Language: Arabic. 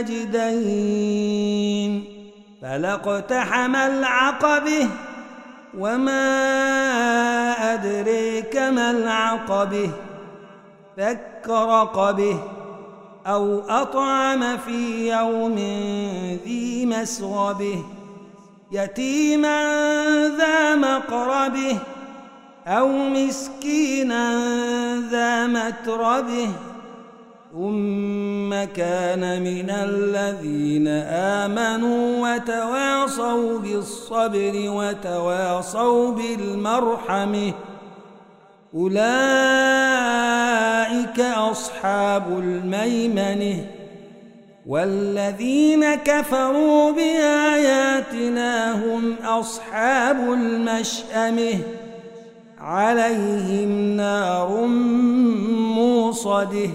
النجدين فلاقتحم العقبة وما أدريك ما العقبة. فك رقبة أو أطعم في يوم ذي مسغبه يتيما ذا مقربة أو مسكينا ذا متربة. ثم كان من الذين آمنوا وتواصوا بالصبر وتواصوا بالمرحمة أولئك أصحاب الميمنة والذين كفروا بآياتنا هم أصحاب المشأمة عليهم نار موصده